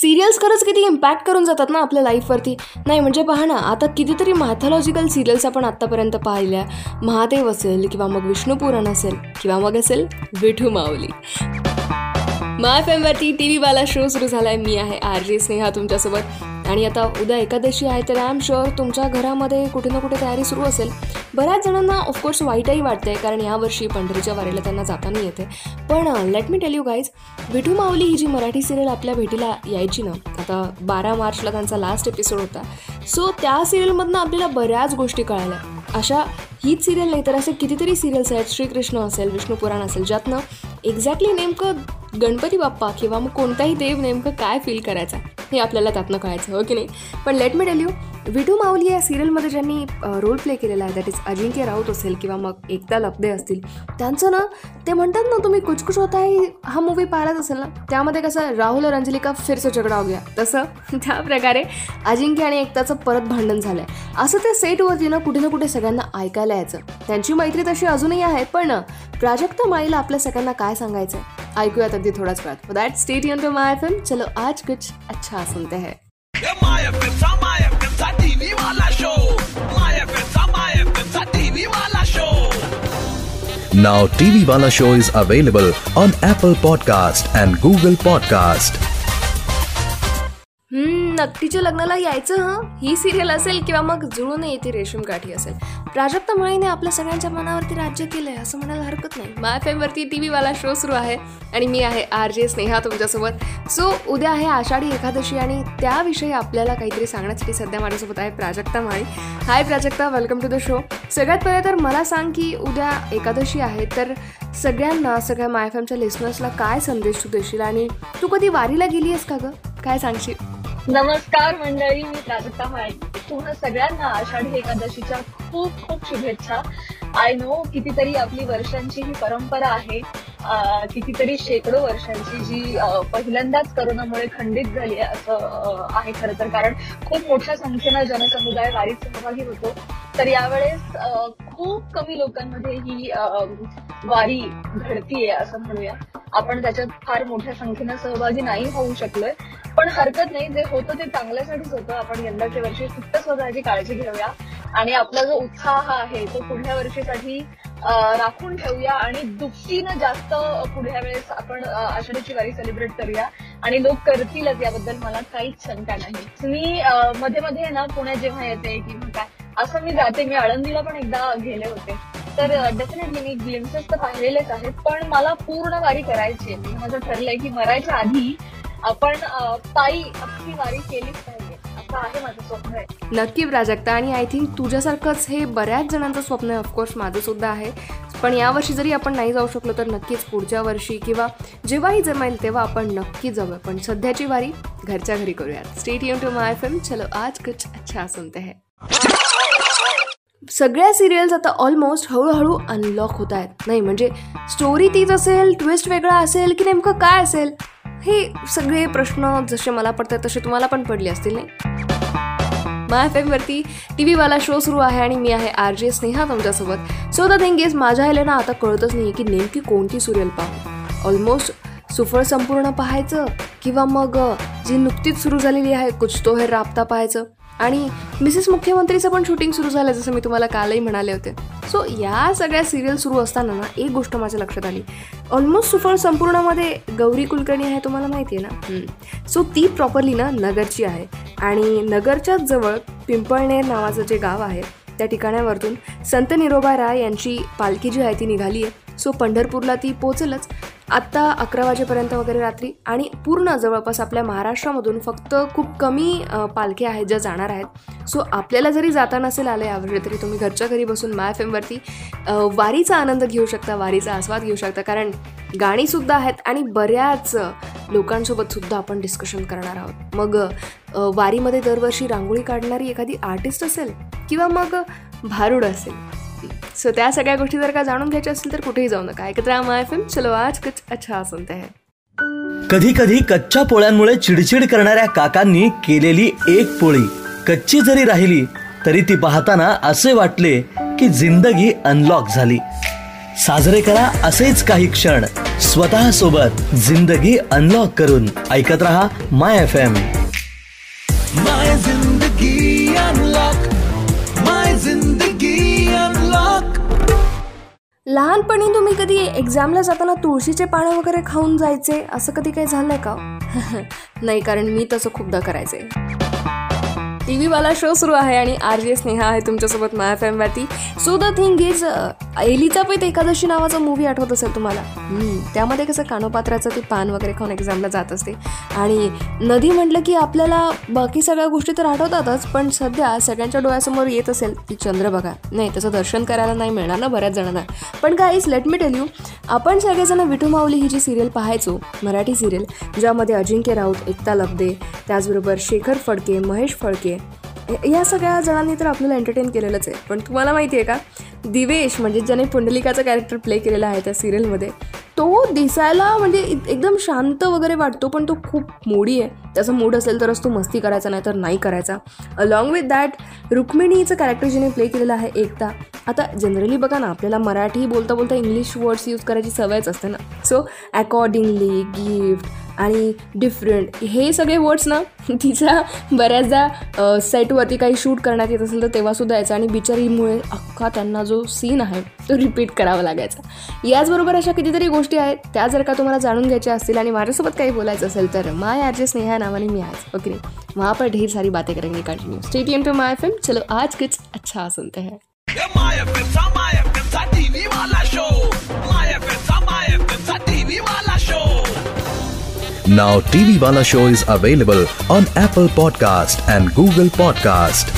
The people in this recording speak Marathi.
सिरियल्स खरंच किती इम्पॅक्ट करून जातात ना आपल्या लाईफवरती नाही म्हणजे पहा ना आता कितीतरी मॅथॉलॉजिकल सिरियल्स आपण आत्तापर्यंत पाहिल्या. महादेव असेल किंवा मग विष्णुपुराण असेल किंवा मग असेल विठू माऊली माय फेमवरती टी व्हीवाला शो सुरू झाला आहे मी आहे आर जे स्नेहा तुमच्यासोबत. आणि आता उद्या एकादशी आहे तर आय एम शुअर तुमच्या घरामध्ये कुठे ना कुठे तयारी सुरू असेल. बऱ्याच जणांना ऑफकोर्स वाईटही वाटते कारण यावर्षी पंढरीच्या वारीला त्यांना जाताना येते. पण let me tell you guys Vithu Mauli ही जी मराठी सिरियल आपल्या भेटीला यायची ना आता बारा मार्चला त्यांचा लास्ट एपिसोड होता. सो त्या सिरियलमधनं आपल्याला बऱ्याच गोष्टी कळाल्या. अशा हीच सिरियल नाही तर असे कितीतरी सिरियल्स आहेत. श्रीकृष्ण असेल विष्णू पुराण असेल ज्यातनं एक्झॅक्टली नेमकं गणपती बाप्पा किंवा मग कोणताही देव नेमकं काय फील करायचा हे आपल्याला त्यातनं कळायचं हो की नाही? पण let me tell you Vithu Mauli या सिरियलमध्ये ज्यांनी रोल प्ले केलेला आहे दॅट इज अजिंक्य राऊत असेल किंवा मग एकता लपदे असतील त्यांचं ना ते म्हणतात ना तुम्ही कुछ कुछ होता आहे हा मूवी पाहिलाच असेल ना त्यामध्ये कसं राहुल और अंजलिका फिरचं झगडा हो गया. तसं त्या प्रकारे अजिंक्य आणि एकताचं परत भांडण झालं आहे असं ते सेटवरती ना कुठे ना कुठे सगळ्यांना ऐकायला यायचं. त्यांची मैत्री तशी अजूनही आहे पण प्राजक्ता माईला आपल्या सगळ्यांना काय सांगायचं ऐकूयात अगदी थोडाच वेळात दॅट स्टेट युन टू माय फिल्म चलो आज कुछ अच्छा सुनते हैं. Now TV Wala show is available on Apple Podcast and Google Podcast. Hmm. नक्कीच्या लग्नाला यायचं हं? ही सिरियल असेल किंवा मग जुळून येते रेशीम काठी असेल. प्राजक्ता माळीने आपल्या सगळ्यांच्या मनावरती राज्य केलंय असं म्हणायला हरकत नाही. माय फेमवरती टी व्हीवाला शो सुरू आहे आणि मी आहे आर जे स्नेहा तुमच्यासोबत. सो उद्या आहे आषाढी एकादशी आणि त्याविषयी आपल्याला काहीतरी सांगण्यासाठी सध्या माझ्यासोबत आहे Prajakta Mali. Hi Prajakta welcome to the show सगळ्यात पहिले तर मला सांग की उद्या एकादशी आहे तर सगळ्यांना सगळ्या माय फेमच्या लिस्नर्सला काय संदेश तू देशील आणि तू कधी वारीला गेली आहेस का गं? काय सांगशील? नमस्कार मंडळी मी प्राजक्ता माळी. तुम्हा सगळ्यांना आषाढी एकादशीच्या खूप खूप शुभेच्छा. आय नो कितीतरी आपली वर्षांची ही परंपरा आहे. कितीतरी शेकडो वर्षांची जी पहिल्यांदाच करोनामुळे खंडित झाली असं आहे खरं तर. कारण खूप मोठ्या संख्येनं जनसमुदाय वारीत सहभागी होतो. तर यावेळेस खूप कमी लोकांमध्ये ही वारी घडतीये असं म्हणूया. आपण त्याच्यात फार मोठ्या संख्येनं सहभागी नाही होऊ शकलोय. पण हरकत नाही. जे होतं ते चांगल्यासाठीच होतं. आपण यंदाच्या वर्षी फक्त स्वतःची काळजी घेऊया. आणि आपला जो उत्साह आहे तो पुढल्या वर्षीसाठी राखून ठेवूया आणि दुःखीनं जास्त पुढल्या वेळेस आपण आषाढीची वारी सेलिब्रेट करूया. आणि लोक करतीलच याबद्दल मला काहीच शंका नाही. मी मध्ये मध्ये ना पुण्यात जेव्हा येते किंवा काय असं मी जाते. मी आळंदीला पण एकदा गेले होते. तर डेफिनेटली मी ग्लिम्सेस तर पाहिलेलेच आहेत. पण मला पूर्ण वारी करायची आहे. माझं ठरलंय की मरायच्या आधी आपण पायी आपली वारी केलीच पाहिजे. असं आहे माझं स्वप्न आहे. नक्की प्राजक्ता आणि आय थिंक तुझ्यासारखंच हे बऱ्याच जणांचं स्वप्न आहे. ऑफकोर्स माझं सुद्धा आहे. पण यावर्षी जरी आपण नाही जाऊ शकलो तर नक्कीच पुढच्या वर्षी किंवा जेव्हाही जमेल तेव्हा आपण नक्की जाऊया पण सध्याची वारी घरच्या घरी करूयात. स्टेट युन टू माय फिल्म चलो आज कुछ अच्छा सुनते हैं. सगळ्या सिरियल्स आता ऑलमोस्ट हळूहळू अनलॉक होत आहेत. नाही म्हणजे स्टोरी तीच असेल ट्विस्ट वेगळा असेल की नेमकं काय असेल? हे सगळे प्रश्न जसे मला पडतात तसे तुम्हाला पण पडले असतील नाही? माय वरती टी व्हीवाला शो सुरू आहे आणि मी आहे आर जे स्नेहा तुमच्यासोबत. सो द थिंग इज माझ्या ह्याला ना आता कळतच नाही की नेमकी कोणती सिरियल पाहू. ऑलमोस्ट सुफळ संपूर्ण पाहायचं किंवा मग जी नुकतीच सुरू झालेली आहे कुछ तो हे राबता पाहायचं. आणि मिसेस मुख्यमंत्रीचं पण शूटिंग सुरू झालं जसं मी तुम्हाला कालही म्हणाले होते. सो या सगळ्या सिरियल सुरू असताना ना एक गोष्ट माझ्या लक्षात आली. ऑलमोस्ट सुफळ संपूर्णमध्ये गौरी कुलकर्णी आहे तुम्हाला माहिती आहे ना सो ती प्रॉपरली ना नगरची आहे. आणि नगरच्याच जवळ पिंपळनेर नावाचं जे गाव आहे त्या ठिकाणावरतून संत निरोबा राय यांची पालखी जी आहे ती निघाली आहे सो पंढरपूरला ती पोचेलच. आत्ता अकरा वाजेपर्यंत वगैरे रात्री आणि पूर्ण जवळपास आपल्या महाराष्ट्रामधून फक्त खूप कमी पालख्या आहेत ज्या जाणार आहेत. सो आपल्याला जरी जाता नसेल आलं यावर्षी तरी तुम्ही घरच्या घरी बसून माय एफ एमवरती वारीचा आनंद घेऊ शकता वारीचा आस्वाद घेऊ शकता. कारण गाणीसुद्धा आहेत आणि बऱ्याच लोकांसोबतसुद्धा आपण डिस्कशन करणार आहोत. मग वारीमध्ये दरवर्षी रांगोळी काढणारी एखादी आर्टिस्ट असेल किंवा मग भारूड असेल सो त्या सगळ्या गोष्टी जर का जाणून घ्यायच्या असतील तर कुठेही जाऊ नका. ऐकत राहा माय फिल्म चलो आज कुछ अच्छा सुनते हैं. कधी कधी कच्च्या पोळ्यांमुळे चिडचिड करणाऱ्या काकांनी केलेली एक पोळी कच्ची जरी राहिली तरी ती पाहताना असे वाटले की जिंदगी अनलॉक झाली. साजरे करा असेच काही क्षण. स्वतः सोबत जिंदगी अनलॉक करून. ऐकत रहा माय एफ एम लहानपणी तुम्ही कधी एक्झामला जाताना तुळशीचे पानं वगैरे खाऊन जायचे? असं कधी काही झालंय का? नाही कारण मी तसं खूपदा करायचे. टी व्हीवाला शो सुरू आहे आणि आर जे स्नेहा आहे तुमच्यासोबत माया फॅमवरती सो द थिंग इज एलिचा एकादशी नावाचा मूवी आठवत असेल तुम्हाला? त्यामध्ये कसं कानोपात्राचं ते पान वगैरे खाऊन एक्झामला जात असते. आणि नदी म्हटलं की आपल्याला बाकी सगळ्या गोष्टी तर आठवतातच पण सध्या सगळ्यांच्या डोळ्यासमोर येत असेल ती चंद्रभागा नाही त्याचं दर्शन करायला नाही मिळणार ना बऱ्याच जणांना. पण guys let me tell you आपण सगळेजण विठू माऊली ही जी सिरियल पाहायचो मराठी सिरियल ज्यामध्ये अजिंक्य राऊत एकता लब्दे त्याचबरोबर शेखर फडके महेश फडके या सगळ्या जणांनी तर आपल्याला एंटरटेन केलेलंच आहे. पण तुम्हाला माहिती आहे का? दिवेश म्हणजे ज्याने पुंडलिकाचं कॅरेक्टर प्ले केलेला आहे त्या सिरियलमध्ये तो दिसायला म्हणजे एकदम शांत वगैरे वाटतो पण तो खूप मोडी आहे. त्याचा मूड असेल तरच तो मस्ती करायचा नाही तर नाही करायचा. अलॉंग विथ दॅट रुक्मिणीचं कॅरेक्टर जिने प्ले केलेलं आहे एकता. आता जनरली बघा ना आपल्याला मराठी बोलता बोलता इंग्लिश वर्ड्स यूज करायची सवयच असते ना. सो अकॉर्डिंगली गिफ्ट आणि डिफरंट हे सगळे वर्ड्स ना तिचा बऱ्याचदा सेटवरती काही शूट करण्यात येत असेल तर तेव्हासुद्धा यायचं. आणि बिचारीमुळे अख्खा त्यांना जो सीन आहे तो रिपीट करावा लागायचा. याचबरोबर अशा कितीतरी गोष्टी आहेत त्या जर का तुम्हाला जाणून घ्यायच्या असतील आणि माझ्यासोबत काही बोलायचं असेल तर माय आर जे स्नेहा नावाने मी आज ओके नहीं? वहाँ पर ढेर सारी बातें करेंगे continue stay tuned to my film चलो आज कुछ अच्छा सुनते हैं. Now TV Wala Show is available on Apple Podcast and Google Podcast.